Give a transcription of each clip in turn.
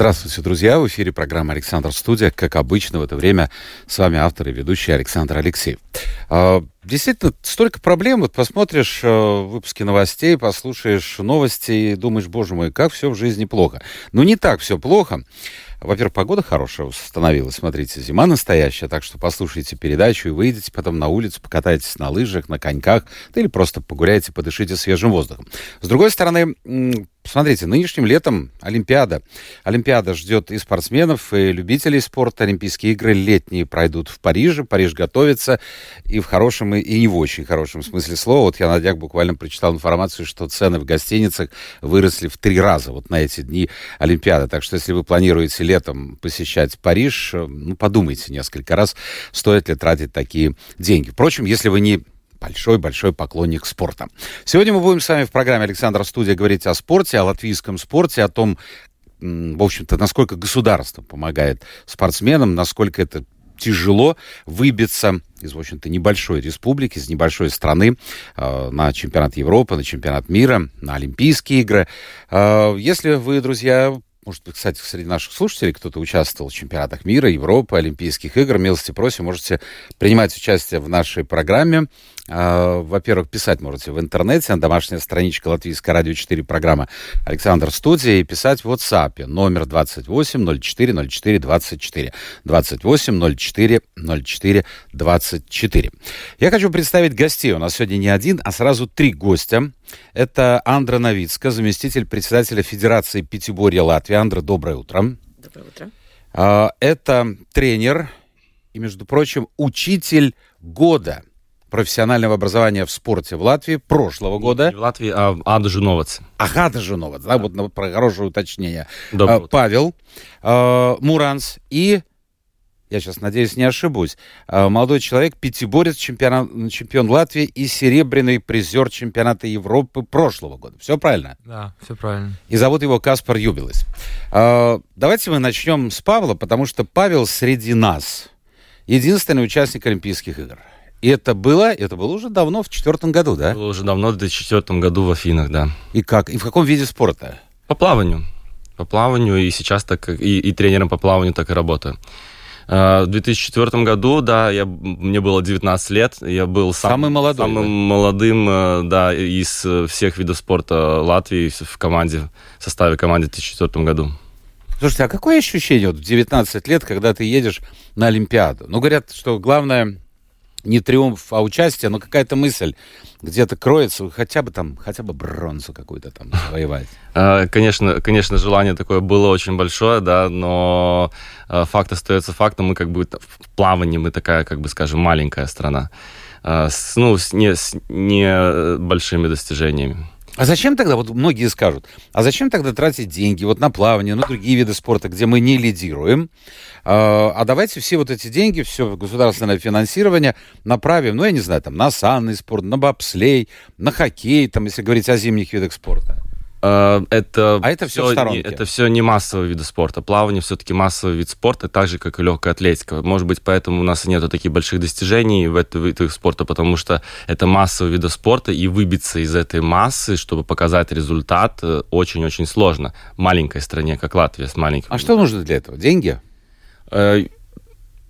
Здравствуйте, друзья! В эфире программа «Александр Студия». Как обычно, в это время с вами автор и ведущий Александр Алексеев. А, действительно, столько проблем. Вот посмотришь э, выпуски новостей, послушаешь новости и думаешь, боже мой, как все в жизни плохо. Но не так все плохо. Во-первых, погода хорошая установилась. Смотрите, зима настоящая, так что послушайте передачу и выйдете потом на улицу, покатайтесь на лыжах, на коньках, да или просто погуляйте, подышите свежим воздухом. С другой стороны, Смотрите, нынешним летом Олимпиада. Олимпиада ждет и спортсменов, и любителей спорта. Олимпийские игры летние пройдут в Париже. Париж готовится и в хорошем, и не в очень хорошем смысле слова. Вот я на днях буквально прочитал информацию, что цены в гостиницах выросли в три раза вот на эти дни Олимпиады. Так что если вы планируете летом посещать Париж, ну, подумайте несколько раз, стоит ли тратить такие деньги. Впрочем, если вы не большой-большой поклонник спорта. Сегодня мы будем с вами в программе «Александра Студия» говорить о спорте, о латвийском спорте, о том, в общем-то, насколько государство помогает спортсменам, насколько это тяжело выбиться из, в общем-то, небольшой республики, из небольшой страны э, на чемпионат Европы, на чемпионат мира, на Олимпийские игры. Э, если вы, друзья, может быть, кстати, среди наших слушателей кто-то участвовал в чемпионатах мира, Европы, Олимпийских игр. Милости просим, можете принимать участие в нашей программе. А, во-первых, писать можете в интернете, на домашняя страничка Латвийская радио 4 программа Александр Студия и писать в WhatsApp номер 28 04 04 24 28 04 04 24. Я хочу представить гостей. У нас сегодня не один, а сразу три гостя. Это Андра Новицка, заместитель председателя Федерации Пятиборья Латвии. Андра, доброе утро. Доброе утро. А, это тренер и, между прочим, учитель года профессионального образования в спорте в Латвии прошлого года. Не в Латвии, а Ада Жуновец. Ага, Ада Жуновец, да, вот про хорошее уточнение. Доброе а, Павел а, Муранс и я сейчас надеюсь, не ошибусь, а, молодой человек, пятиборец, чемпион, чемпион Латвии и серебряный призер чемпионата Европы прошлого года. Все правильно? Да, все правильно. И зовут его Каспар Юбилес. А, давайте мы начнем с Павла, потому что Павел среди нас единственный участник Олимпийских игр. И это было, это было уже давно, в четвертом году, да? Было уже давно, в 2004 году в Афинах, да. И как? И в каком виде спорта? По плаванию. По плаванию, и сейчас так, и, и тренером по плаванию так и работаю. А, в 2004 году, да, я, мне было 19 лет, я был сам, самый молодой, самым да? молодым, э, да, из э, всех видов спорта Латвии в команде, в составе команды в 2004 году. Слушайте, а какое ощущение вот в 19 лет, когда ты едешь на Олимпиаду? Ну, говорят, что главное не триумф, а участие, но какая-то мысль где-то кроется, хотя бы там, хотя бы бронзу какую-то там завоевать. А, конечно, конечно, желание такое было очень большое, да, но а, факт остается фактом. Мы как бы в плавании, мы такая, как бы, скажем, маленькая страна. А, с, ну, с не, с не большими достижениями. А зачем тогда, вот многие скажут, а зачем тогда тратить деньги вот на плавание, на другие виды спорта, где мы не лидируем, а, а давайте все вот эти деньги, все государственное финансирование направим, ну, я не знаю, там, на санный спорт, на бобслей, на хоккей, там, если говорить о зимних видах спорта. А, это, а это все, все не, это все не массовый вид спорта. Плавание все-таки массовый вид спорта, так же, как и легкая атлетика. Может быть, поэтому у нас нету таких больших достижений в этом виде спорта, потому что это массовый вид спорта, и выбиться из этой массы, чтобы показать результат, э, очень-очень сложно. Маленькой стране, как Латвия, с маленьким... А что нужно для этого? Деньги? Э,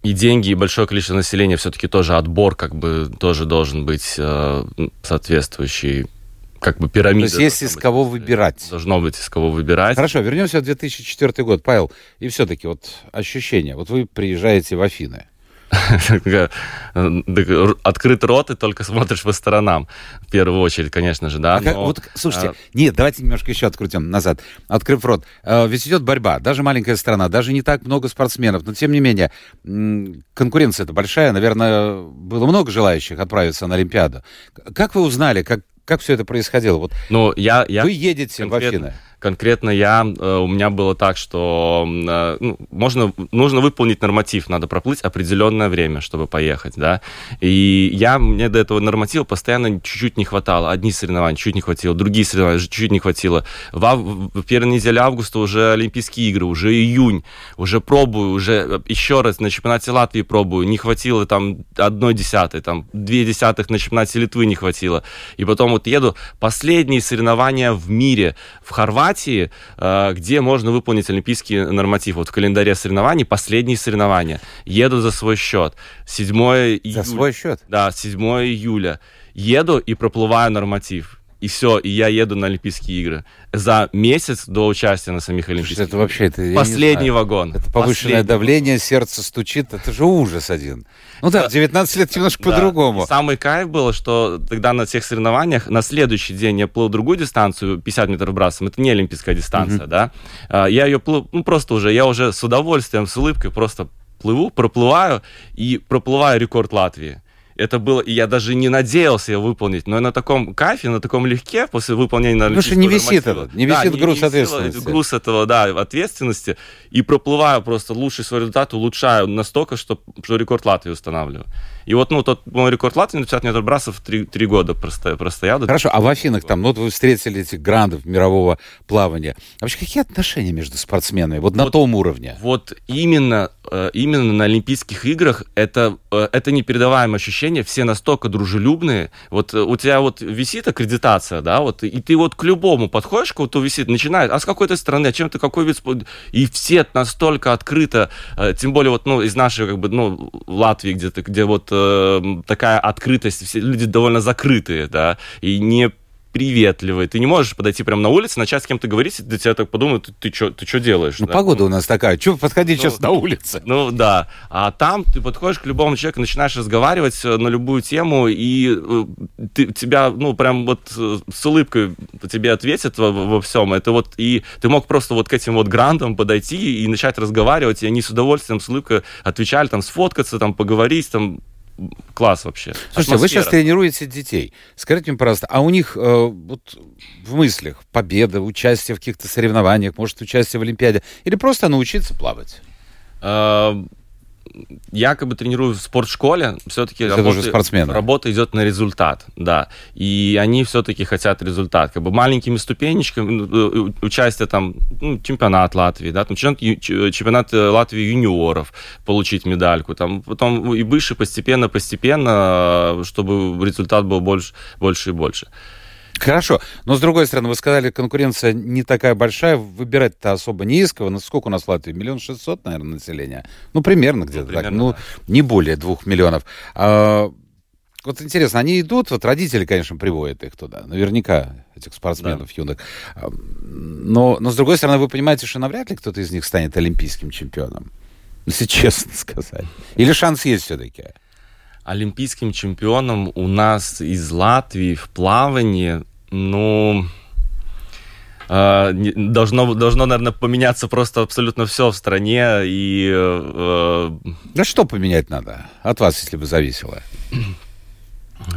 и деньги, и большое количество населения, все-таки тоже отбор как бы тоже должен быть э, соответствующий как бы пирамида. То есть есть из быть, кого выбирать. Должно быть из кого выбирать. Хорошо, вернемся в 2004 год. Павел, и все-таки вот ощущения. Вот вы приезжаете в Афины. Открыт рот и только смотришь по сторонам. В первую очередь, конечно же, да. А но, вот, слушайте, а... нет, давайте немножко еще открутим назад. Открыв рот. А, ведь идет борьба. Даже маленькая страна, даже не так много спортсменов. Но тем не менее, конкуренция это большая. Наверное, было много желающих отправиться на Олимпиаду. Как вы узнали, как, как все это происходило? Вот ну, я, я вы едете в Афины. Конкретно я, э, у меня было так, что э, ну, можно, нужно выполнить норматив, надо проплыть определенное время, чтобы поехать, да. И я, мне до этого норматива постоянно чуть-чуть не хватало. Одни соревнования чуть не хватило, другие соревнования чуть-чуть не хватило. В, ав... в первой неделе августа уже Олимпийские игры, уже июнь, уже пробую, уже еще раз на чемпионате Латвии пробую, не хватило там одной десятой, там две десятых на чемпионате Литвы не хватило. И потом вот еду, последние соревнования в мире в Хорватии, э, где можно выполнить олимпийский норматив. Вот в календаре соревнований последние соревнования. Еду за свой счет. 7 июля. За свой счет? Да, 7 июля. Еду и проплываю норматив и все, и я еду на Олимпийские игры. За месяц до участия на самих Олимпийских это вообще это, Последний вагон. Это повышенное Последний. давление, сердце стучит, это же ужас один. Ну да, 19 лет немножко да. по-другому. Самый кайф было, что тогда на всех соревнованиях на следующий день я плыл другую дистанцию, 50 метров брасом, это не олимпийская дистанция, mm-hmm. да. А, я ее плыл, ну просто уже, я уже с удовольствием, с улыбкой просто плыву, проплываю и проплываю рекорд Латвии это было, и я даже не надеялся его выполнить, но на таком кайфе, на таком легке, после выполнения Потому что не висит это, не висит да, груз не ответственности. Груз этого, да, ответственности, и проплываю просто лучший свой результат, улучшаю настолько, что, что рекорд Латвии устанавливаю. И вот, ну, тот мой рекорд Латвии на 50 метров брасов три, три года простоял. простоял Хорошо, а в Афинах там, ну, вот вы встретили этих грандов мирового плавания. А вообще какие отношения между спортсменами вот, вот на том уровне? Вот именно, э, именно на Олимпийских играх это, э, это непередаваемое ощущение. Все настолько дружелюбные. Вот э, у тебя вот висит аккредитация, да, вот, и ты вот к любому подходишь, кто висит, начинает, а с какой то страны, а чем ты, какой вид спорта? И все настолько открыто, тем более вот, ну, из нашей, как бы, ну, Латвии где-то, где вот э, такая открытость, все люди довольно закрытые, да, и не приветливый. Ты не можешь подойти прямо на улице, начать с кем-то говорить, и до тебя так подумают, ты, ты что ты чё делаешь? Ну, да? погода у нас такая, что подходить ну, сейчас на улице? Ну, да. А там ты подходишь к любому человеку, начинаешь разговаривать э, на любую тему, и э, ты, тебя, ну, прям вот э, с улыбкой тебе ответят во, во всем. Это вот, и ты мог просто вот к этим вот грантам подойти и начать разговаривать, и они с удовольствием, с улыбкой отвечали, там, сфоткаться, там, поговорить, там, класс вообще. Слушайте, вы сейчас тренируете детей. Скажите мне, пожалуйста, а у них э, вот в мыслях победа, участие в каких-то соревнованиях, может, участие в Олимпиаде, или просто научиться плавать? Э, якобы тренирую в спортшколе, все-таки работа, работа идет на результат, да. И они все-таки хотят результат. Как бы маленькими ступенечками, ну, э, участие там, ну, чемпионат Латвии, да, там чемпионат, чемпионат Латвии юниоров, получить медальку, там потом и выше постепенно-постепенно, чтобы результат был больше, больше и больше. Хорошо, но с другой стороны, вы сказали, конкуренция не такая большая, выбирать-то особо не из кого. Сколько у нас в Латвии? Миллион шестьсот, наверное, населения? Ну, примерно где-то ну, примерно, так. Ну, да. не более двух миллионов. А, вот интересно, они идут, вот родители, конечно, приводят их туда, наверняка, этих спортсменов да. юных. А, но, но, с другой стороны, вы понимаете, что навряд ли кто-то из них станет олимпийским чемпионом, если честно сказать. Или шанс есть все-таки? Олимпийским чемпионом у нас из Латвии в плавании ну, э, должно, должно, наверное, поменяться просто абсолютно все в стране. И, э, да что поменять надо от вас, если бы зависело?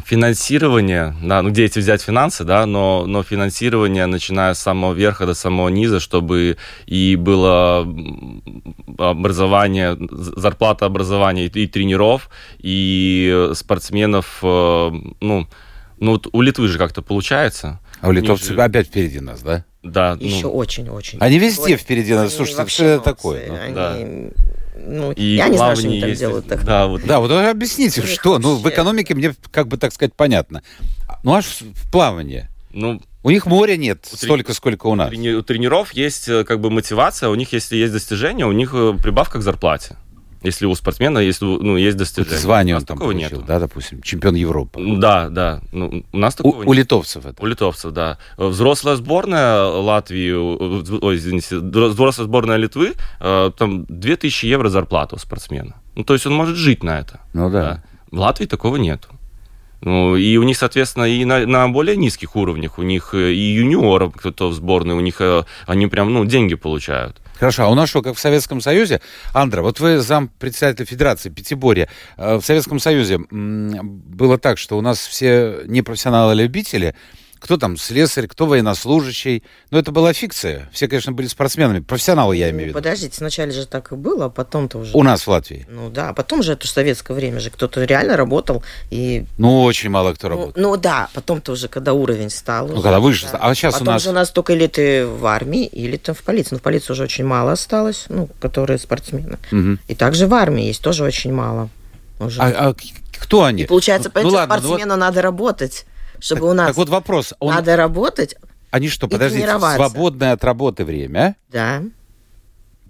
Финансирование, да, ну где эти взять финансы, да, но, но финансирование, начиная с самого верха до самого низа, чтобы и было образование, зарплата образования и, и тренеров, и спортсменов, э, ну, ну вот у Литвы же как-то получается. А у литовцев же... опять впереди нас, да? Да. Еще очень-очень. Они везде впереди нас. Слушайте, что это такое? Ну, они... да. Ну, и я не знаю, что они там делают. Так. Да, вот, да, вот объясните, ну, что? Ну, в экономике мне, как бы так сказать, понятно. Ну, аж в плавание. Ну, у них моря нет у столько, трени... сколько у нас. У тренеров есть э, как бы мотивация, у них, если есть достижения, у них э, прибавка к зарплате. Если у спортсмена есть, ну, есть достижение. Звание он там получил, нет. да, допустим, чемпион Европы. Да, да. Ну, у нас такого у, нет. У литовцев это? У литовцев, да. Взрослая сборная Латвии, ой, извините, взрослая сборная Литвы, э, там 2000 евро зарплата у спортсмена. Ну, то есть он может жить на это. Ну да. да. В Латвии такого нет. Ну, и у них, соответственно, и на, на более низких уровнях, у них э, и юниоров кто-то в сборной, у них э, они прям, ну, деньги получают. Хорошо, а у нас что, как в Советском Союзе? Андра, вот вы зам председателя Федерации Пятиборья. Э, в Советском Союзе было так, что у нас все непрофессионалы-любители кто там слесарь, кто военнослужащий. Но это была фикция. Все, конечно, были спортсменами. Профессионалы, я имею в виду. Подождите, сначала же так и было, а потом-то уже... У нас в Латвии? Ну да, а потом же это советское время же. Кто-то реально работал и... Ну, очень мало кто ну, работал. Ну, да, потом-то уже, когда уровень стал. Ну, уже, когда выше да. А сейчас потом у нас... же у нас только или ты в армии, или ты в полиции. Но в полиции уже очень мало осталось, ну, которые спортсмены. Угу. И также в армии есть тоже очень мало. Уже. А, а кто они? И получается, ну, ну, понимаете, ладно, спортсмену ну, вот... надо работать, чтобы так, у нас... Так вот вопрос. Он... Надо работать, Они что, подождите, свободное от работы время? да.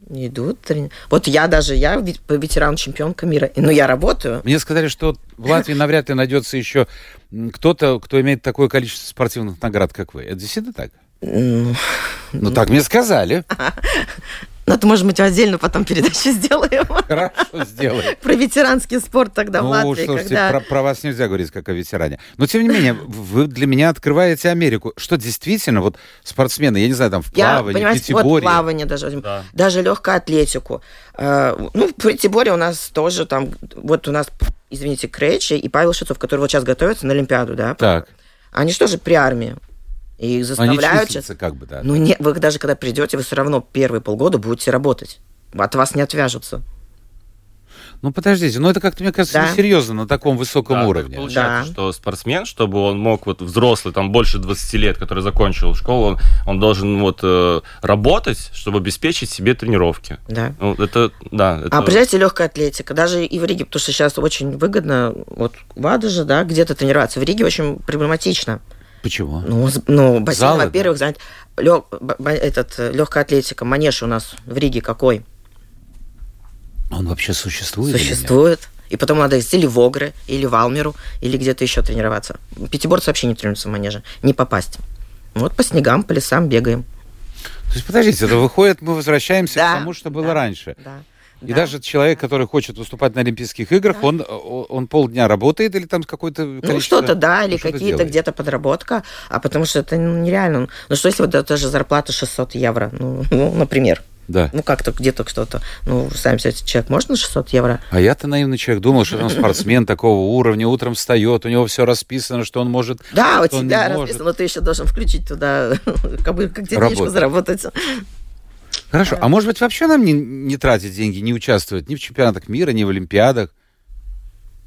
Идут. трени- Вот я даже, я по ветеран чемпионка мира. Но я работаю. Мне сказали, что в Латвии навряд ли найдется еще кто-то, кто имеет такое количество спортивных наград, как вы. Это действительно так? Ну, Ну, так мне сказали. Ну, это, может быть, отдельно потом передачу сделаем. Хорошо, сделай. Про ветеранский спорт тогда в Ну, Латвии, слушайте, когда... про, про вас нельзя говорить как о ветеране. Но, тем не менее, вы для меня открываете Америку. Что действительно, вот спортсмены, я не знаю, там в Я, плавании, вот пятиборье. плавание даже, Да. даже легкую атлетику. Э, Ну, в пятиборе у нас тоже там, вот у нас, извините, Кречи и Павел Шицов, который вот сейчас готовится на Олимпиаду, да? Так, Они же тоже при армии. И их они заставляют... числятся как бы, да. Ну, не, вы даже когда придете, вы все равно первые полгода будете работать. От вас не отвяжутся. Ну, подождите, ну это как-то, мне кажется, Да. несерьезно на таком высоком Да, уровне. Получается, Да. что спортсмен, чтобы он мог, вот взрослый, там больше 20 лет, который закончил школу, он, он должен вот э, работать, чтобы обеспечить себе тренировки. Да. Ну, это, да. Это... А представляете, легкая атлетика, даже и в Риге, потому что сейчас очень выгодно, вот в же, да, где-то тренироваться. В Риге очень проблематично. Почему? Ну, ну бассейн, во-первых, б- б- этот, легкая атлетика, манеж у нас в Риге какой? Он вообще существует? Существует. И потом надо идти или в Огры, или в Алмеру, или где-то еще тренироваться. Пятиборцы вообще не тренируются в манеже. Не попасть. Вот по снегам, по лесам бегаем. То есть, подождите, это выходит, мы возвращаемся Да, к тому, что было да, раньше. Да. И Да. даже человек, который хочет выступать на Олимпийских играх, он, о- он полдня работает или там какое-то Ну, что-то, да, или что-то какие-то делает? где-то подработка, а потому что это ну, нереально. Ну, что если вот это же зарплата 600 евро, ну, ну, например. Да. Ну, как-то где-то что-то. Ну, сами представляете, человек может на 600 евро? А я-то наивный человек думал, что там спортсмен такого уровня утром встает, у него все расписано, что он может... Да, у что тебя расписано, но ты еще должен включить туда, как бы, как денежку заработать. Хорошо, а может быть вообще нам не, не тратить деньги, не участвовать ни в чемпионатах мира, ни в Олимпиадах?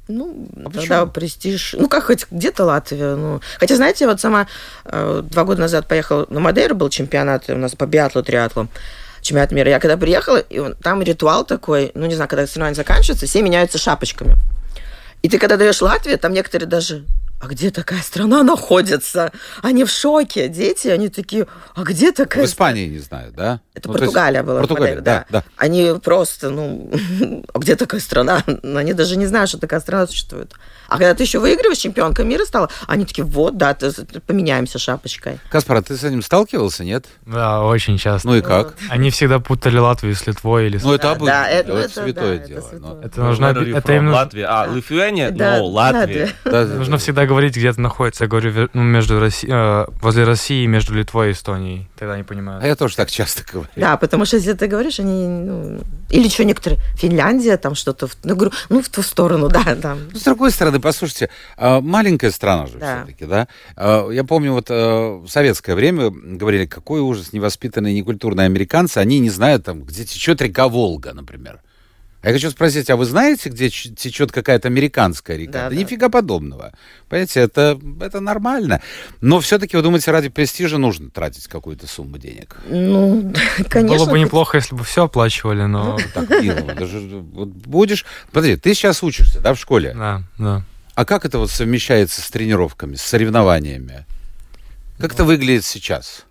Ну, А тогда почему? престиж. Ну, как хоть где-то Латвия. Ну. Хотя, знаете, вот сама э, два года назад поехала на Мадейру, был чемпионат у нас по биатлу, триатлу. Чемпионат мира. Я когда приехала, и он- там ритуал такой, ну, не знаю, когда соревнования заканчиваются, все меняются шапочками. И ты, когда даешь Латвии, там некоторые даже а где такая страна находится? Они в шоке, дети, они такие, а где В такая Испании не знаю, да? Это Ну, то есть- Португалия была. Португалия, Мадейра, да, да. Они просто, ну, а где такая страна? Они даже не знают, что такая страна существует. А когда ты еще выигрываешь, чемпионка мира стала, они такие, вот, да, ты- поменяемся шапочкой. Каспар, а ты с этим сталкивался, нет? Да, очень часто. Ну и как? Они всегда путали Латвию с Литвой или с... Ну это обычно, да, это- это, это святое да, это дело. святое. Это нужно... Это именно... Латвия. А, Литвения? Да, No, Латвия. Нужно да. всегда говорить, где ты находится. Я говорю, ну, между Росси... э, возле России между Литвой и Эстонией. Тогда они понимают. А я тоже так часто говорю. Да, потому что если ты говоришь, они, ну, или что некоторые, Финляндия, там что-то, в- ну, говорю, ну, в ту сторону, да, там. С другой стороны, послушайте, а, маленькая страна же Да. все-таки, да? А, Я помню, вот э, в советское время говорили, какой ужас, невоспитанные, некультурные американцы, они не знают, там, где течет река Волга, например. Я хочу спросить, а вы знаете, где течет какая-то американская река? Да, Да, да. нифига подобного. Понимаете, это, это нормально. Но все-таки, вы думаете, ради престижа нужно тратить какую-то сумму денег? Ну, конечно. Было бы неплохо, если бы все оплачивали, но... Так, Дина, даже будешь... Подожди, ты сейчас учишься, да, в школе? Да, да. А как это вот совмещается с тренировками, с соревнованиями? Как это выглядит сейчас?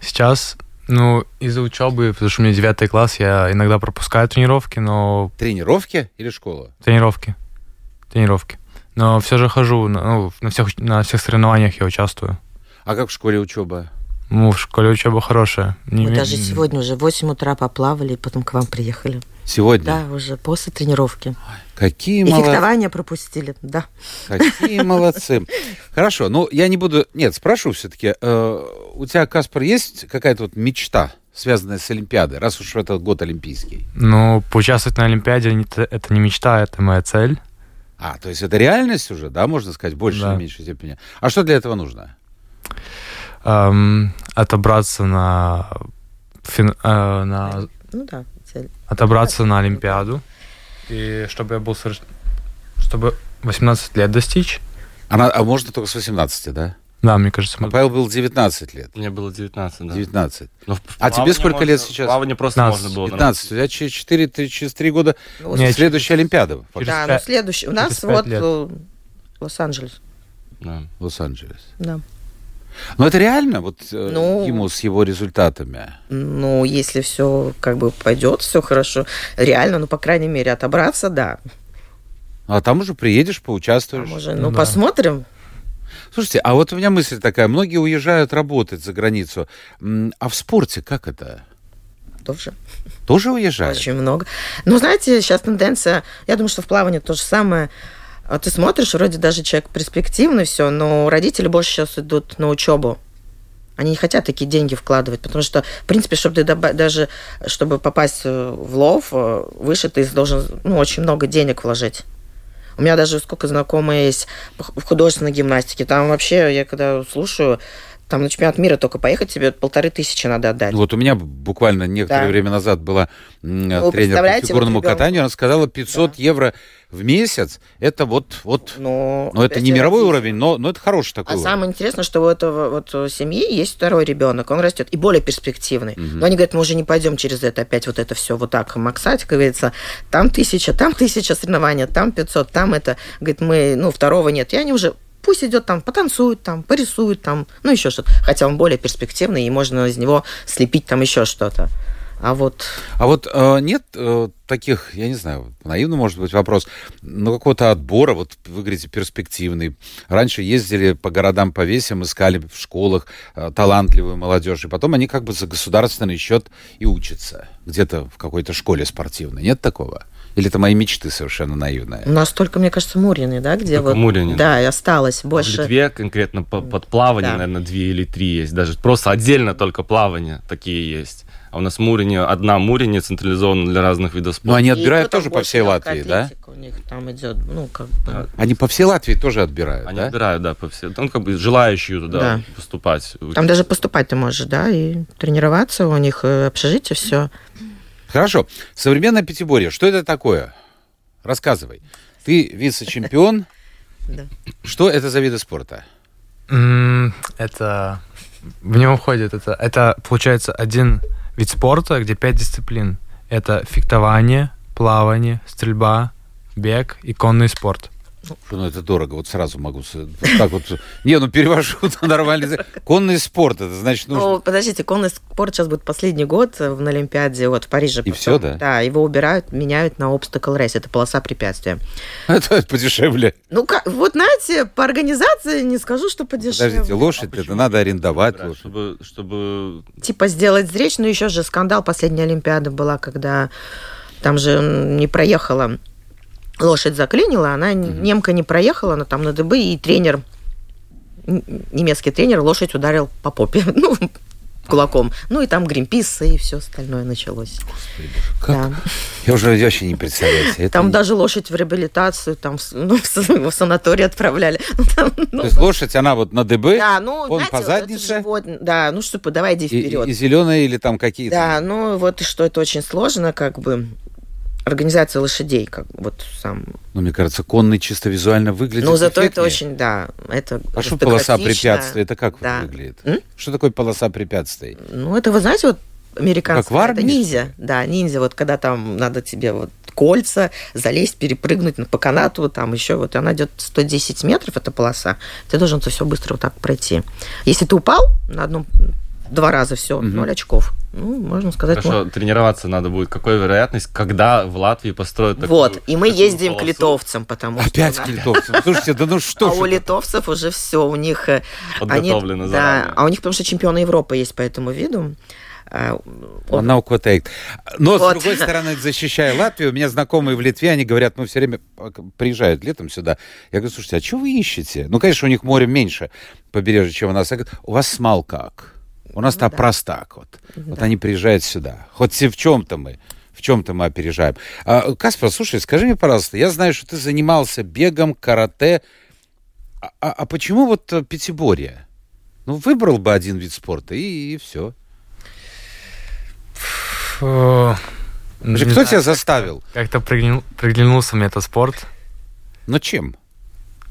Сейчас, ну, из-за учебы, потому что у меня девятый класс, я иногда пропускаю тренировки, но... Тренировки или школа? Тренировки. Тренировки. Но все же хожу, на- ну, на всех, на всех соревнованиях я участвую. А как в школе учеба? Ну, в школе учеба хорошая. Не Мы даже сегодня уже в 8 утра поплавали, и потом к вам приехали. Сегодня? Да, уже после тренировки. Какие, И молод- фехтование пропустили, да. Какие молодцы. Хорошо, ну я не буду... Нет, спрошу все-таки. у тебя, Каспар, есть какая-то вот мечта, связанная с Олимпиадой, раз уж этот год олимпийский? Ну, поучаствовать на Олимпиаде это не мечта, это моя цель. А, то есть это реальность уже, да, можно сказать, Да. или меньшей степени. А что для этого нужно? эм, отобраться на, фин- э, на Ну да. Отобраться на Олимпиаду. И чтобы я был чтобы 18 лет достичь. Она, а можно только с 18, да? Да, мне кажется, А мы- Павел был 19 лет. Мне было 19, да. 19. Но в- А тебе сколько можно- лет сейчас? В плавании просто 15. можно было. 15. У тебя через 4, ты, через 3 года Ну, вот, Не, следующая Олимпиада. Через да, ну пять- следующий. У нас через вот э, Лос-Анджелес. Да. Лос-Анджелес. Да. Но это реально, вот э, Ну. ему с его результатами. Ну, если все как бы пойдет, все хорошо, реально, ну, по крайней мере, отобраться, да. А там уже приедешь, А поучаствуешь. может, Ну ну, да. посмотрим. Слушайте, а вот у меня мысль такая. Многие уезжают работать за границу. А в спорте как это? Тоже Тоже уезжают? очень много. Ну, знаете, сейчас тенденция, я думаю, что в плавании то же самое. А Ты смотришь, вроде даже человек перспективный, все, но родители больше сейчас идут на учебу. Они не хотят такие деньги вкладывать, потому что, в принципе, чтобы ты даже чтобы попасть э, в лов, э, выше ты должен ну, очень много денег вложить. У меня даже сколько знакомые есть в художественной гимнастике. Там вообще, я когда слушаю, там на чемпионат мира только поехать тебе полторы тысячи надо отдать. Вот у меня буквально некоторое Да. время назад была Ну, тренер вы по фигурному вот катанию. Она сказала, 500 евро в месяц. Это вот, вот Но, но это не мировой родители- уровень, но, но это хороший такой А уровень. самое интересное, что у этого вот э, семьи есть второй ребенок, он растет и более перспективный. Мгм. Но они говорят, мы уже не пойдем через это опять вот это все вот так максать, как говорится, там тысяча, там тысяча соревнования, там 500, там это, говорит, мы, ну, второго нет. И они уже Пусть идет там, потанцует там, порисует там, ну еще что-то. Хотя он более перспективный, и можно из него слепить там еще что-то. А вот А вот э, нет э, таких, я не знаю, наивно может быть вопрос, но какого-то отбора, вот вы говорите, перспективный. Раньше ездили по городам, по весям, искали в школах э, талантливую молодежь, и потом они как бы за государственный счет и учатся где-то в какой-то школе спортивной. Нет такого? Или это мои мечты совершенно наивные? у нас только, мне кажется, Мурины, да, где Только вот... Мурины. Да, и осталось В больше. Литве конкретно по- под плавание, Да. наверное, две или три есть. Даже просто отдельно только плавание такие есть. А у нас Мурине, одна Мурине централизована для разных видов Но спорта. они И отбирают тоже по всей Латвии, да? У них там идет, ну, как бы... Да. Они по всей Латвии тоже отбирают, Они да? отбирают, да, по всей. Там как бы желающие туда Да. поступать. Там даже поступать ты можешь, да, и тренироваться, у них общежитие, все. Хорошо. Современное пятиборье. Что это такое? Рассказывай. Ты вице-чемпион. Да. Что это за виды спорта? Это в него входит это. Это получается один вид спорта, где пять дисциплин. Это фехтование, плавание, стрельба, бег и конный спорт. Ну это дорого, вот сразу могу так вот. Не, ну перевожу на нормальный. Конный спорт, это значит нужно. Ну, подождите, конный спорт сейчас будет последний год э, на Олимпиаде вот в Париже. И всё, да? Да, его убирают, меняют на obstacle race, это полоса препятствия. Это подешевле. Ну, как, вот знаете, по организации не скажу, что подешевле. Подождите, лошадь, А это почему надо арендовать лошадь. Чтобы, чтобы Типа сделать зречь, но еще же скандал последняя Олимпиада была, когда там же не проехала лошадь заклинила, она немка не проехала, она там на дыбы, и тренер, немецкий тренер, лошадь ударил по попе, ну, кулаком. Ну, и там Гринпис и все остальное началось. Как? Да. Я уже вообще не представляю себе. Это Там не- даже лошадь в реабилитацию, там, ну, в санаторий отправляли. Ну, там, ну, То есть лошадь, она вот на ДБ, да, ну, он знаете, по вот заднице? животное- да, ну что, давай иди и, вперед. и зеленые или там какие-то. Да, ну вот и что это очень сложно, как бы организация лошадей, как вот сам. Ну, мне кажется, конный чисто визуально выглядит Ну зато это эффектнее. очень, да, это. А что полоса препятствий? Это как Да. выглядит? М? Что такое полоса препятствий? Ну это вы знаете вот американская, Как в армии, это ниндзя, да, ниндзя, вот когда там надо тебе вот кольца, залезть, перепрыгнуть по канату, там еще вот она идет 110 метров, эта полоса, ты должен это все быстро вот так пройти. Если ты упал на одном, два раза все, ноль очков. Ну, можно сказать, Хорошо, тренироваться надо будет. Какая вероятность, когда в Латвии построят такую Вот, и мы ездим к полосу? литовцам, потому Опять что... к литовцам. Слушайте, да ну что а у литовцев уже все, у них... э, Подготовлено да, а у них потому что чемпионы Европы есть по этому виду. А, он- Она уквотает. Но, Вот. с другой стороны, защищая Латвию, у меня знакомые в Литве, они говорят, мы все время приезжают летом сюда. Я говорю, слушайте, а что вы ищете? Ну, конечно, у них море меньше побережье, чем у нас. Я говорю, у вас смал как? У нас там да. простак вот. Вот они приезжают сюда. Хоть в чем-то мы, в чем-то мы опережаем. А, Каспар, слушай, скажи мне, пожалуйста, я знаю, что ты занимался бегом, карате. А, а- а почему вот э, пятиборье? Ну, выбрал бы один вид спорта, и, и все. Фу, Кто знаю, тебя заставил? Как-то приглянул- приглянулся мне этот спорт. Ну, чем?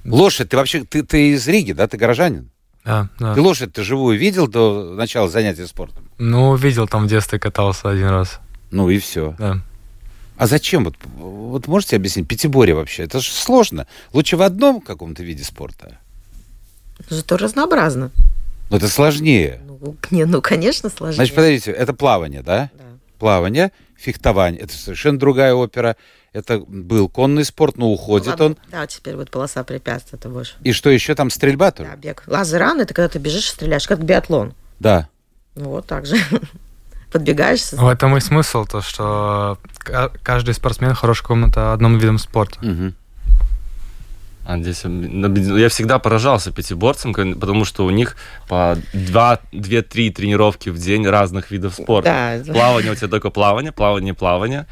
Лошадь, ты вообще, ты, ты из Риги, да? Ты горожанин? Да, да. Ты лошадь ты живую видел до начала занятия спортом? Ну, видел там в детстве катался один раз. Ну и все. Да. А зачем? Вот, вот можете объяснить? Пятиборье вообще, это же сложно. Лучше в одном каком-то виде спорта. Зато разнообразно. Но это сложнее. Ну, не, ну, конечно, сложнее. Значит, подождите, это плавание, да? Да. Плавание, фехтование. Это совершенно другая опера. Это был конный спорт, но уходит ладно, он. Да, теперь вот полоса препятствий, это больше. И что еще там стрельба тоже? Да, бег. Лазеран это когда ты бежишь и стреляешь, как биатлон. Да. Ну, вот так же. Подбегаешь. со- В этом и смысл, то, что ка- каждый спортсмен хорош каком-то одном видом спорта. Мгм. А здесь я всегда поражался пятиборцам, потому что у них по 2-3 тренировки в день разных видов спорта. Да. Плавание у тебя только плавание, плавание, плавание.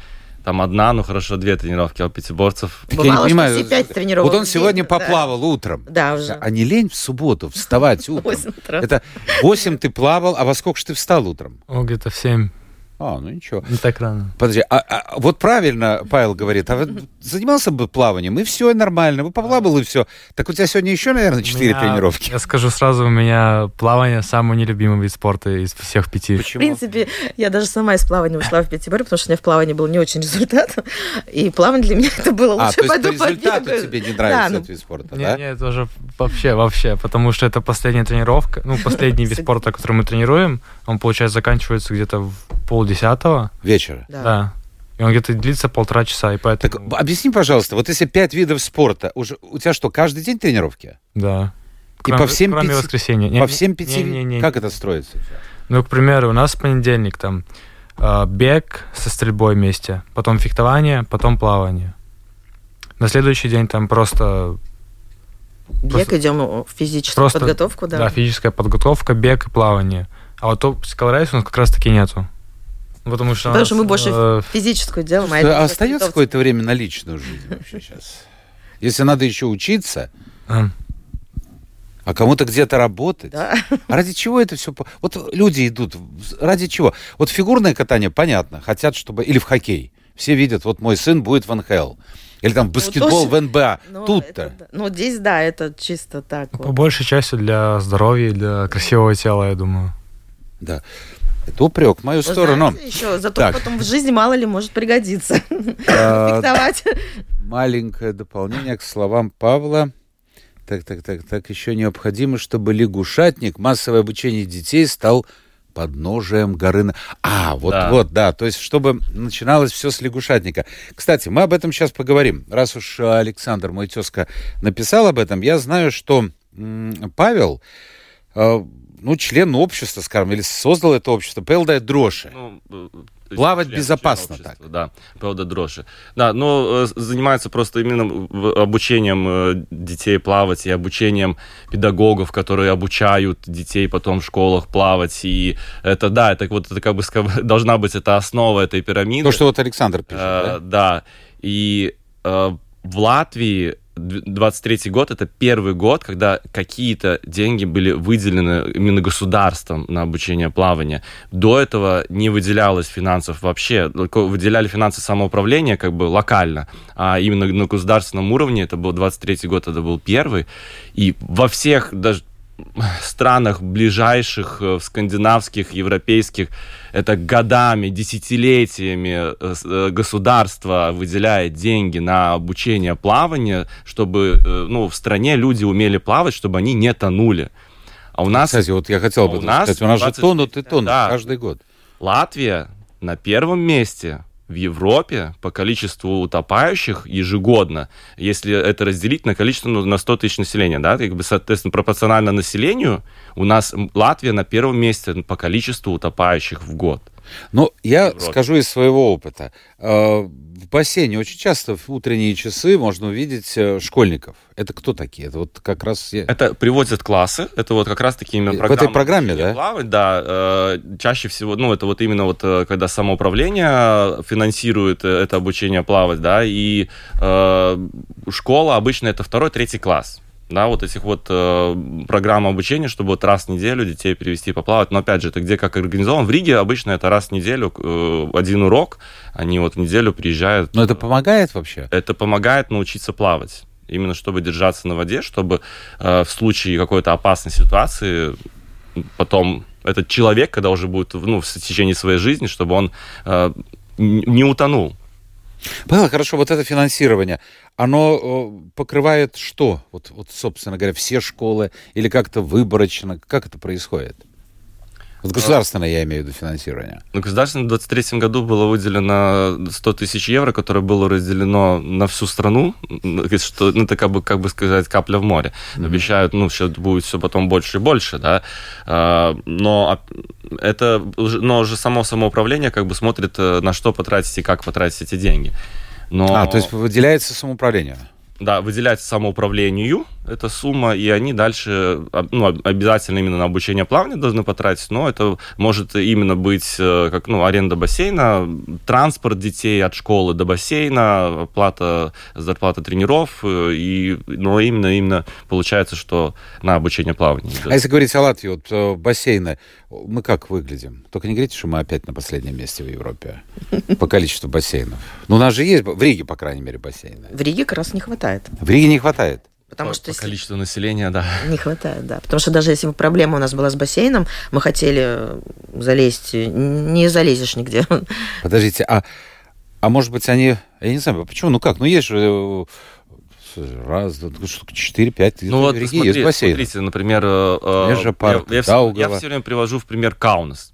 Там одна, ну хорошо, две тренировки, а у пятиборцев... Так я не Бывало, что понимаю, все пять тренировок Вот он сегодня да. поплавал утром. Да, уже. А не лень в субботу вставать утром? Восемь утра. Это 8 ты плавал, а во сколько же ты встал утром? О, где-то в 7. А, ну ничего. Не так рано. Подожди, а, а вот правильно Павел говорит, а вот занимался бы плаванием, и все нормально, бы поплавал, и все. Так у тебя сегодня еще, наверное, У 4 меня- тренировки. Я скажу сразу, у меня плавание самый нелюбимый вид спорта из всех пяти. В Почему? принципе, я даже сама из плавания ушла в пятиборье, потому что у меня в плавании был не очень результат. И плавание для меня это было А, лучше то есть по результату тебе не Да, нравится ну, этот вид спорта, Не, да? не, это уже вообще, вообще, потому что это последняя тренировка, ну, последний вид спорта, который мы тренируем, он, получается, заканчивается где-то в полдесятого, Вечера. да. да. И он где-то длится полтора часа, и Так поэтому... объясни, пожалуйста, вот если пять видов спорта, уже у тебя что, каждый день тренировки? Да. И по всем кроме пяти- воскресенья. Не, По всем пяти? не, не, не. Как это строится? Ну, к примеру, у нас в понедельник там э, бег со стрельбой вместе, потом фехтование, потом плавание. На следующий день там просто, Бег Просто- идем в физическую просто подготовку, да. да. физическая подготовка, бег и плавание. А вот то скалорайс у нас как раз таки нету. Потому что, Потому что мы больше э, физическую делаем, а А остается какое-то время на личную жизнь вообще сейчас? Если надо еще учиться, э, а кому-то где-то работать. Да. А ради чего это все? Вот люди идут. Ради чего? Вот фигурное катание, понятно, хотят, чтобы... Или в хоккей. Все видят, вот мой сын будет в НХЛ. Или там баскетбол тоже- в НБА. Ну, Тут-то. это. Ну, здесь, да, это чисто так. по вот. большей части для здоровья, для красивого тела, я думаю. Да. Это упрек в мою Вы сторону. знаете, еще, зато Так. потом в жизни мало ли может пригодиться. А. Маленькое дополнение к словам Павла. Так, так, так, так. Еще необходимо, чтобы лягушатник, массовое обучение детей стал подножием горы. А, вот, Да. вот, да. То есть, чтобы начиналось все с лягушатника. Кстати, мы об этом сейчас поговорим. Раз уж Александр, мой тезка, написал об этом, я знаю, что м, Павел, э, ну, член общества, скажем, или создал это общество, Павел дает дрожи. Ну, э, э, Плавать член- безопасно член общества, Да, правда, дрожжи. Да, но э, занимается просто именно обучением детей плавать и обучением педагогов, которые обучают детей потом в школах плавать. И это, да, это вот это как бы должна быть эта основа этой пирамиды. То, что вот Александр пишет, Э, да? да. И э, в Латвии 23 год это первый год, когда какие-то деньги были выделены именно государством на обучение плавания. До этого не выделялось финансов вообще. Выделяли финансы самоуправления как бы локально, а именно на государственном уровне это был 23 год, это был первый. И во всех даже странах ближайших, э, скандинавских, европейских, это годами, десятилетиями э, э, государство выделяет деньги на обучение плавания, чтобы ну, в стране люди умели плавать, чтобы они не тонули. А у нас Кстати, вот я хотел а об у этом нас сказать. У нас же 20 тонут и тонут Да. каждый год. Латвия на первом месте в Европе по количеству утопающих ежегодно, если это разделить на количество ну, на 100 тысяч населения, да, как бы, соответственно, пропорционально населению, у нас Латвия на первом месте по количеству утопающих в год. Но я Европе. скажу из своего опыта. Э, В бассейне очень часто в утренние часы можно увидеть э, школьников. Это кто такие? Это вот как раз... Это приводят классы, это вот как раз таки именно В программа этой программе, да? Плавать, да, э, чаще всего, ну, это вот именно вот, э, когда самоуправление финансирует э, это обучение плавать, да, и э, школа обычно это второй, третий класс. Да, вот этих вот э, программ обучения, чтобы вот раз в неделю детей перевести поплавать. Но опять же, это где как организован. В Риге обычно это раз в неделю э, один урок, они вот в неделю приезжают. Но это помогает вообще? Это помогает научиться плавать. Именно чтобы держаться на воде, чтобы э, в случае какой-то опасной ситуации потом этот человек, когда уже будет ну, в течение своей жизни, чтобы он э, не утонул. Было хорошо, вот это финансирование, оно покрывает что? Вот, вот, собственно говоря, все школы или как-то выборочно? Как это происходит? Вот государственное, я имею в виду, финансирование. Ну, государственное в 2023 году было выделено 100 тысяч евро, которое было разделено на всю страну. Что, ну, это как бы, как бы сказать, капля в море. Mm-hmm. Обещают, ну, сейчас будет все потом больше и больше, да. А, но это, но уже само самоуправление как бы смотрит, э, на что потратить и как потратить эти деньги. Но... А, то есть выделяется самоуправление? Да, выделяется самоуправлению эта сумма, и они дальше ну, обязательно именно на обучение плавания должны потратить, но это может именно быть э, как ну, аренда бассейна, транспорт детей от школы до бассейна, плата, зарплата тренеров, э, и, но именно, именно получается, что на обучение плавания. А если говорить о Латвии, вот э, бассейны, мы как выглядим? Только не говорите, что мы опять на последнем месте в Европе по количеству бассейнов. Ну, у нас же есть, в Риге, по крайней мере, бассейны. В Риге как раз не хватает. В Риге не хватает. Потому по, что по если... количеству населения, да. Не хватает, да. Потому что даже если бы проблема у нас была с бассейном, мы хотели залезть, не залезешь нигде. Подождите, а, а может быть они, я не знаю, почему, ну как, ну есть же э, раз, два, штук четыре, пять, ну вот смотри, есть бассейн. Смотрите, например, э, Межапарк, я, я, я все время привожу в пример Каунас.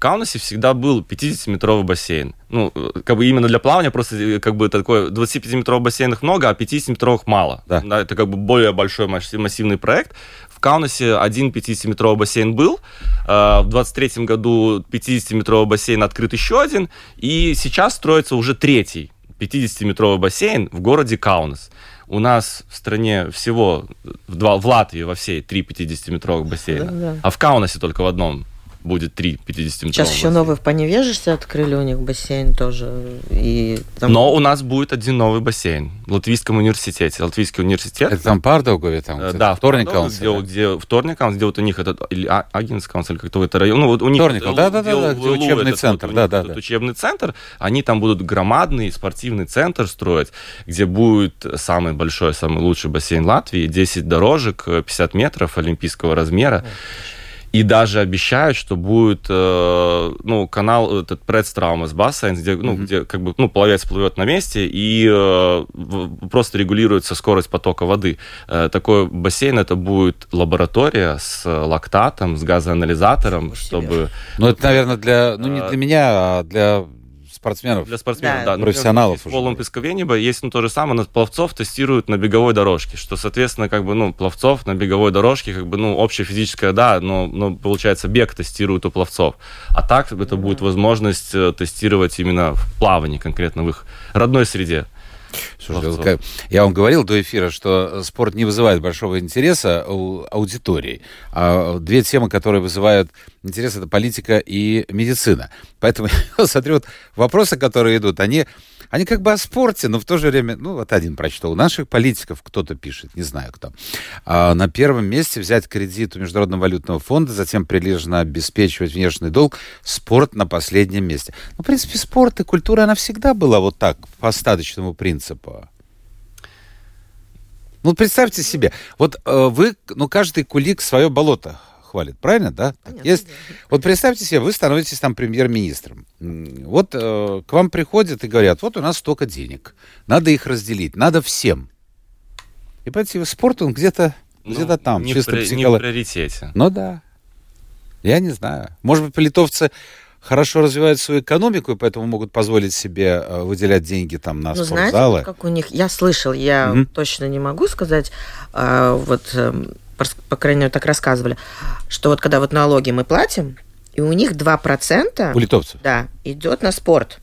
Каунасе всегда был 50-метровый бассейн. Ну, как бы именно для плавания просто как бы такой 25-метровых бассейнов много, а 50-метровых мало. Да. Да, это как бы более большой массивный проект. В Каунасе один 50-метровый бассейн был. В 23 году 50-метровый бассейн открыт еще один. И сейчас строится уже третий 50-метровый бассейн в городе Каунас. У нас в стране всего в, два, в Латвии во всей три 50-метровых бассейна, да, да. а в Каунасе только в одном будет 3 50 метровых Сейчас еще новый в Поневежесе открыли у них бассейн тоже. И там... Но у нас будет один новый бассейн в Латвийском университете. Латвийский университет. Это там Пардаугове, там, э, да, вторник где, где вторник где вот у них этот, или а, Агинс или как-то это район. Ну, вот у них вторник, да, да, да, где учебный этот, центр, вот, да, да, да. учебный центр, они там будут громадный спортивный центр строить, где будет самый большой, самый лучший бассейн Латвии, 10 дорожек, 50 метров олимпийского размера. И даже обещают, что будет э, ну, канал, этот Предстраумас Бассейн, где, ну, mm-hmm. где как бы, ну, пловец плывет на месте и э, просто регулируется скорость потока воды. Э, такой бассейн это будет лаборатория с лактатом, с газоанализатором, чтобы... Ну, это, наверное, для, ну, не для меня, а для спортсменов. Для спортсменов, да. да профессионалов. В полном пескове небо есть ну, то же самое, но пловцов тестируют на беговой дорожке, что, соответственно, как бы, ну, пловцов на беговой дорожке, как бы, ну, общая физическая, да, но, но получается, бег тестируют у пловцов. А так это будет возможность э, тестировать именно в плавании, конкретно в их родной среде. Слушайте, я вам говорил до эфира, что спорт не вызывает большого интереса у аудитории. А две темы, которые вызывают интерес, это политика и медицина. Поэтому я смотрю, вот вопросы, которые идут, они они как бы о спорте, но в то же время, ну, вот один прочитал. У наших политиков кто-то пишет, не знаю кто. А на первом месте взять кредит у Международного валютного фонда, затем прилежно обеспечивать внешний долг, спорт на последнем месте. Ну, в принципе, спорт и культура, она всегда была вот так, по остаточному принципу. Ну, представьте себе, вот э, вы, ну, каждый кулик свое болото хвалит, правильно, да? Понятно, Есть... Да. Вот представьте себе, вы становитесь там премьер-министром. Вот э, к вам приходят и говорят, вот у нас столько денег, надо их разделить, надо всем. И понимаете, спорт, он где-то ну, где там, не чисто при, психолог... Не в приоритете. Ну да. Я не знаю. Может быть, литовцы хорошо развивают свою экономику, и поэтому могут позволить себе э, выделять деньги там на ну, спортзалы. Знаете, как у них, я слышал, я mm-hmm. точно не могу сказать, а, вот эм, по крайней мере, так рассказывали, что вот когда вот налоги мы платим, и у них 2%... У литовцев? Да, идет на спорт.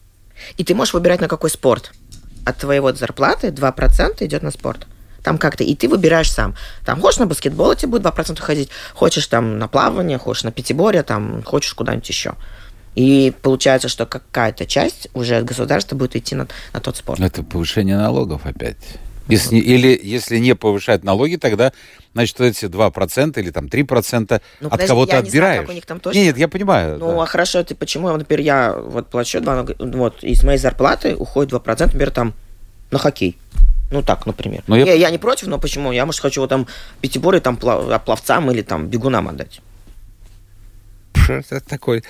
И ты можешь выбирать, на какой спорт. От твоей вот зарплаты 2% идет на спорт. Там как-то, и ты выбираешь сам. Там хочешь на баскетбол, тебе будет 2% ходить, хочешь там на плавание, хочешь на пятиборье, там, хочешь куда-нибудь еще. И получается, что какая-то часть уже от государства будет идти на, на тот спорт. Это повышение налогов опять. Если, или если не повышать налоги, тогда, значит, эти 2% или там 3% Ну, от кого-то знаю, отбираешь. как у них там точно. Нет, нет, я понимаю. Ну, да. а хорошо, ты почему, например, я вот плачу, два, вот, из моей зарплаты уходит 2%, например, там, на хоккей. Ну, так, например. Но я- я... Я, не против, но почему? Я, может, хочу вот там пятиборье там плав- пловцам или там бегунам отдать. Это такой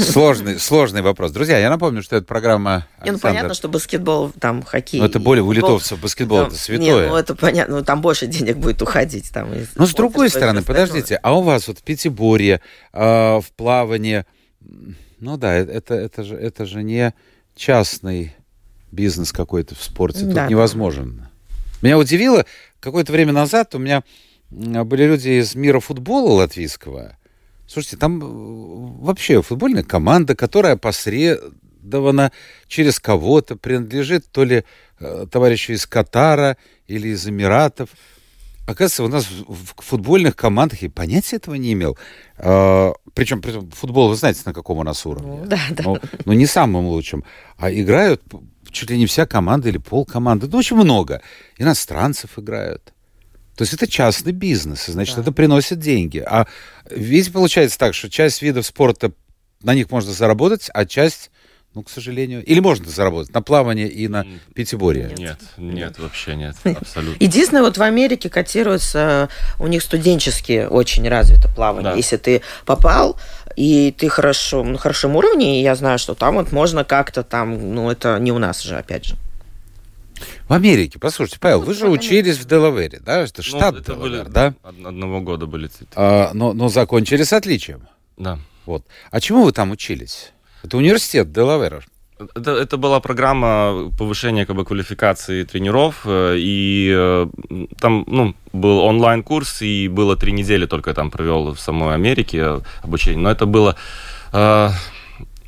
сложный, сложный вопрос. Друзья, я напомню, что это программа ну, Александр. понятно, что баскетбол, там, хоккей. Но это более у литовцев баскетбол это Не, святое. ну, это понятно, ну, там больше денег будет уходить. Там, Но с другой стороны, подождите, а у вас вот в пятиборье, э, в плавании, ну да, э- это, это, же, это же не частный бизнес какой-то в спорте, тут Да. невозможен. Меня удивило, какое-то время назад у меня были люди из мира футбола латвийского. Слушайте, там э, вообще футбольная команда, которая посредована через кого-то, принадлежит то ли э, товарищу из Катара или из Эмиратов. Оказывается, у нас в, футбольных командах я понятия этого не имел. причем, причем футбол, вы знаете, на каком у нас уровне. Ну, да, да. Ну, ну, не самым лучшим. А играют чуть ли не вся команда или пол команды. Ну, очень много. Иностранцев играют. То есть это частный бизнес, и, значит, Да. это приносит деньги. А видите, получается так, что часть видов спорта, на них можно заработать, а часть, ну, к сожалению, или можно заработать на плавание и на пятиборье. Нет, нет, вообще нет, абсолютно. Единственное, вот в Америке котируется, у них студенческие очень развито плавание. Да. Если ты попал, и ты хорошо, на хорошем уровне, и я знаю, что там вот можно как-то там, ну, это не у нас же, опять же. В Америке, послушайте, Павел, вы же Ну, учились в Делавере, да? Это Ну, штат это Делавер, были да? од- одного года были цветы. А, но, но закончили с отличием. Да. Вот. А чему вы там учились? Это университет Делавера. Это, это была программа повышения как бы, квалификации тренеров, э, и э, там ну, был онлайн-курс, и было три недели только я там провел в самой Америке обучение. Но это было... э,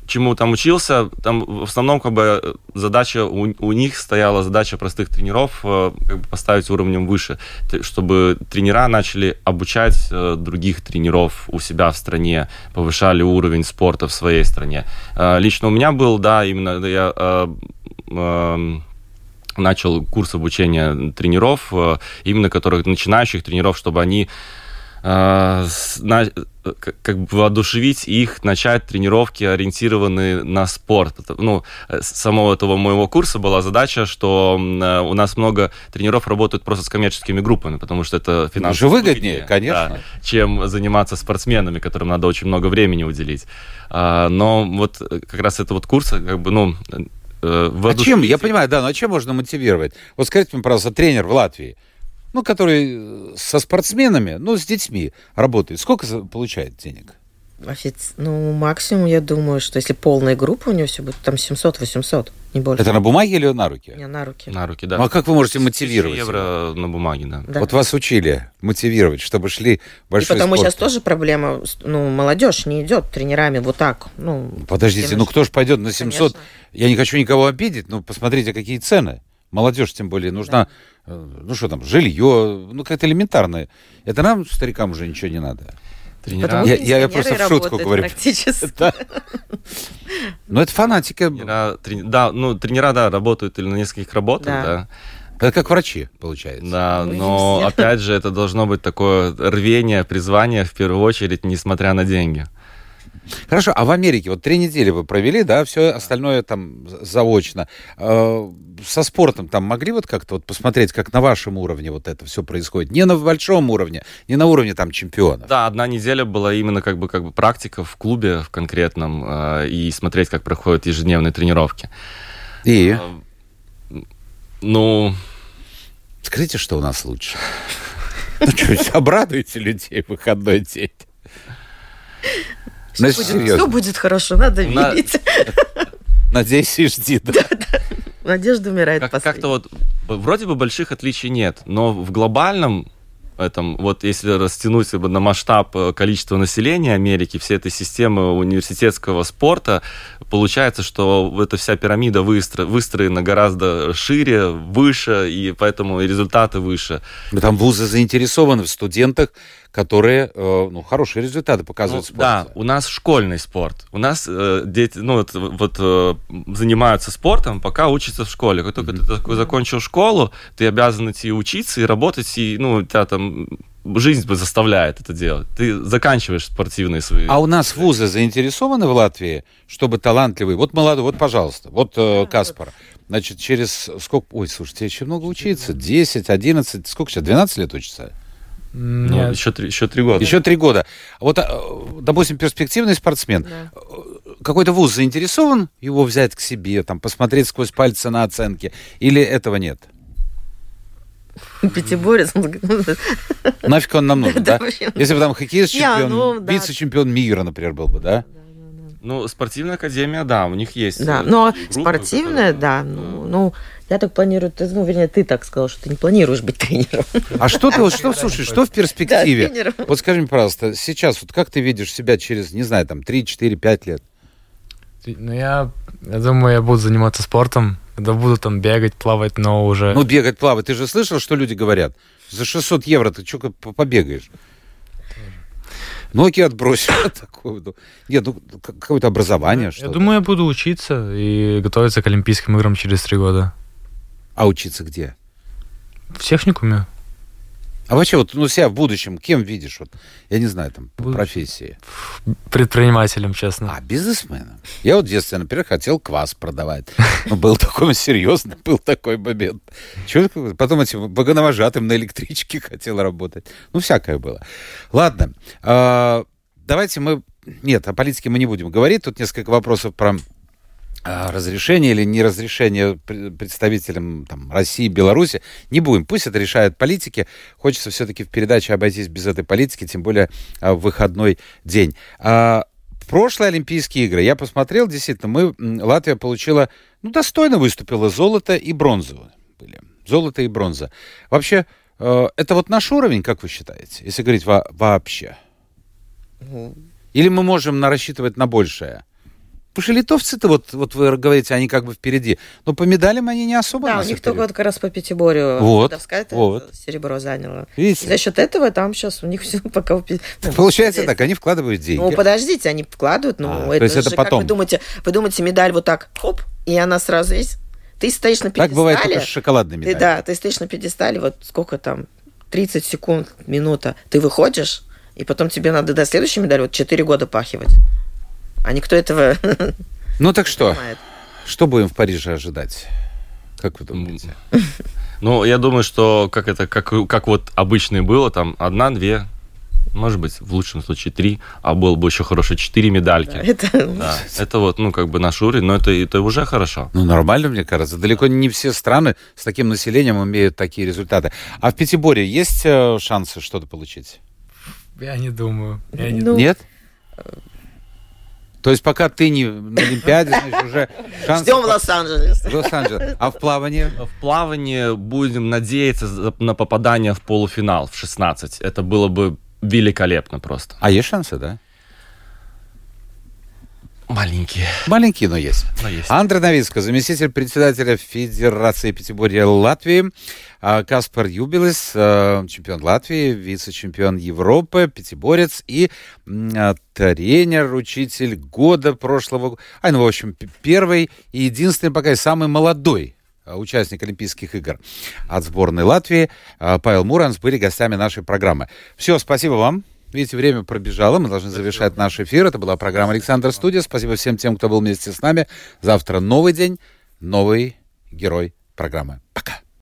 чему там учился, там в основном как бы задача у, у них стояла задача простых тренеров э, как бы поставить уровнем выше, чтобы тренера начали обучать э, других тренеров у себя в стране, повышали уровень спорта в своей стране. Э, лично у меня был, да, именно я эм, начал курс обучения тренеров, именно которых начинающих тренеров, чтобы они на- э, к- как бы воодушевить их начать тренировки, ориентированные на спорт. Ну, э, с самого этого моего курса была задача, что э, у нас много тренеров работают просто с коммерческими группами, потому что это финансово выгоднее, конечно. да, чем заниматься спортсменами, которым надо очень много времени уделить. А, но вот э, как раз это вот курс, как бы, ну, э, А воодушевить чем, я понимаю, да, но а чем можно мотивировать? Вот скажите мне, пожалуйста, тренер в Латвии, ну, который э, со спортсменами, ну, с детьми работает, сколько получает денег? Офиц- Ну, максимум, я думаю, что если полная группа у него все будет, там 700-800, не больше. Это на бумаге или на руки? Не, на руки. На руки, да. Ну, а как вы можете 1000 мотивировать? евро на бумаге, да. Да. Вот вас учили мотивировать, чтобы шли И большой потому спорт. сейчас тоже проблема, ну, молодежь не идет тренерами вот так, ну, Подождите, ну кто ж пойдет на 700? Конечно. Я не хочу никого обидеть, но посмотрите, какие цены. Молодежь, тем более, нужна, э, ну что там, жилье, ну как-то элементарное. Это нам, старикам, уже ничего не надо. Тренера, Я- я- я просто в шутку говорю. Практически. Да. Ну это фанатики. тренера, трени- да, ну, тренера, да, работают или на нескольких работах, Да. да. Это как врачи, получается. Да, Ну, но все. опять же, это должно быть такое рвение, призвание в первую очередь, несмотря на деньги. Хорошо, а в Америке вот три недели вы провели, да, все остальное там за- заочно. Э, Со спортом там могли вот как-то вот посмотреть, как на вашем уровне вот это все происходит? Не на большом уровне, не на уровне там чемпионов. Да, одна неделя была именно как бы, как бы практика в клубе в конкретном э, и смотреть, как проходят ежедневные тренировки. И Э, Ну, скажите, что у нас лучше. Ну что, обрадуйте людей в выходной день. Ну, если Все серьезно. будет хорошо, надо На- верить. Надеюсь и жди. да. Надежда умирает как- последней. как-то вот вроде бы больших отличий нет, но в глобальном этом, вот если растянуть на масштаб э, количества населения Америки, всей этой системы университетского спорта, получается, что эта вся пирамида выстро- выстроена гораздо шире, выше, и поэтому и результаты выше. Там вузы заинтересованы в студентах, которые, э, ну, хорошие результаты показывают Ну, в спорте. да, у нас школьный спорт. У нас э, дети, ну, вот, вот э, занимаются спортом, пока учатся в школе. Как только ты такой закончил школу, ты обязан идти учиться и работать, и, ну, у тебя там жизнь заставляет это делать. Ты заканчиваешь спортивные свои... А у нас вузы заинтересованы в Латвии, чтобы талантливый, вот молодой, вот, пожалуйста, вот э, Каспар, значит, через сколько, ой, слушайте, еще много учиться, 10, 11, сколько сейчас, 12 лет учится? Ну, Нет, еще, три, еще три года. Еще три года. Вот, э, допустим, перспективный спортсмен, Да. какой-то вуз заинтересован его взять к себе, там, посмотреть сквозь пальцы на оценки, или этого нет? Пятиборец. Нафиг он нам нужен, да? Если бы там хоккеист, чемпион, ну, да. вице-чемпион мира, например, был бы, да? Ну, спортивная академия, да, у них есть. Да, э, но группы, спортивная, которые- да. Ну, ну, я так планирую, ты, ну, вернее, ты так сказал, что ты не планируешь быть тренером. А что ты, вот что, слушай, что в перспективе? Да, тренером. Вот скажи мне, пожалуйста, сейчас, вот как ты видишь себя через, не знаю, там, 3, 4, 5 лет? ну я, я думаю, я буду заниматься спортом, когда буду там бегать, плавать, но уже... Ну, бегать, плавать. Ты же слышал, что люди говорят? За 600 евро ты что побегаешь? Ноги ну, Нет, ну, какое-то образование, я думаю, я буду учиться и готовиться к Олимпийским играм через три года. А учиться где? В техникуме. А вообще, вот, ну, себя в будущем кем видишь? Вот, я не знаю, там, по Будущем. профессии. Предпринимателем, честно. А, бизнесменом? Я вот в детстве, например, хотел квас продавать. Ну, был такой серьезный, был такой момент. Такое? Потом этим вагоновожатым на электричке хотел работать. Ну, всякое было. Ладно, а, давайте мы... Нет, о политике мы не будем говорить. Тут несколько вопросов про разрешение или неразрешение пр- представителям там, России, Беларуси. Не будем. Пусть это решают политики. Хочется все-таки в передаче обойтись без этой политики, тем более а, в выходной день. А, прошлые Олимпийские игры, я посмотрел, действительно, мы, Латвия получила, ну, достойно выступила золото и бронзу были. Золото и бронза. Вообще, э, это вот наш уровень, как вы считаете, если говорить во- вообще? Или мы можем рассчитывать на большее? Потому что литовцы-то, вот, вот вы говорите, они как бы впереди. Но по медалям они не особо Да, у них только вот как раз по пятиборью Вот, это вот. серебро заняла. Видите? За счет этого там сейчас у них все пока... ну, Получается так, они вкладывают деньги. Ну, подождите, они вкладывают, ну, А, это то есть это же, потом. Как вы думаете, вы думаете, медаль вот так, хоп, и она сразу есть? Ты стоишь на пьедестале. так бывает только с шоколадными Ты, да, ты стоишь на пьедестале, вот сколько там, 30 секунд, минута, ты выходишь, и потом тебе надо до следующей медали вот 4 года пахивать. А никто этого Ну так что, понимает. что будем в Париже ожидать? Как вы думаете? Ну, я думаю, что как это, как, как вот обычно и было, там одна-две, может быть, в лучшем случае три, а было бы еще хорошо четыре медальки. Это, Да, это вот, ну, как бы наш уровень, но это, это уже хорошо. Ну, нормально, мне кажется. Далеко не все страны с таким населением имеют такие результаты. А в Пятиборе есть э, шансы что-то получить? Я не думаю. Я не Ну, Нет? То есть пока ты не на Олимпиаде, значит, уже шансы... Ждем в Лос-Анджелес. Лос-Анджелес. А в плавании? В плавании будем надеяться на попадание в полуфинал в 16. Это было бы великолепно просто. А есть шансы, да? Маленькие, Маленькие, но есть. но есть. Андре Новицко, заместитель председателя Федерации Пятиборья Латвии. А, Каспар Юбилес, э, чемпион Латвии, вице-чемпион Европы, пятиборец и а, тренер, учитель года прошлого. А, ну, в общем, первый и единственный пока и самый молодой а, участник Олимпийских игр от сборной Латвии. А, Павел Муранс были гостями нашей программы. Все, спасибо вам. Видите, время пробежало, мы должны завершать наш эфир. Это была программа «Александр Студия». Спасибо всем тем, кто был вместе с нами. Завтра новый день, новый герой программы. Пока.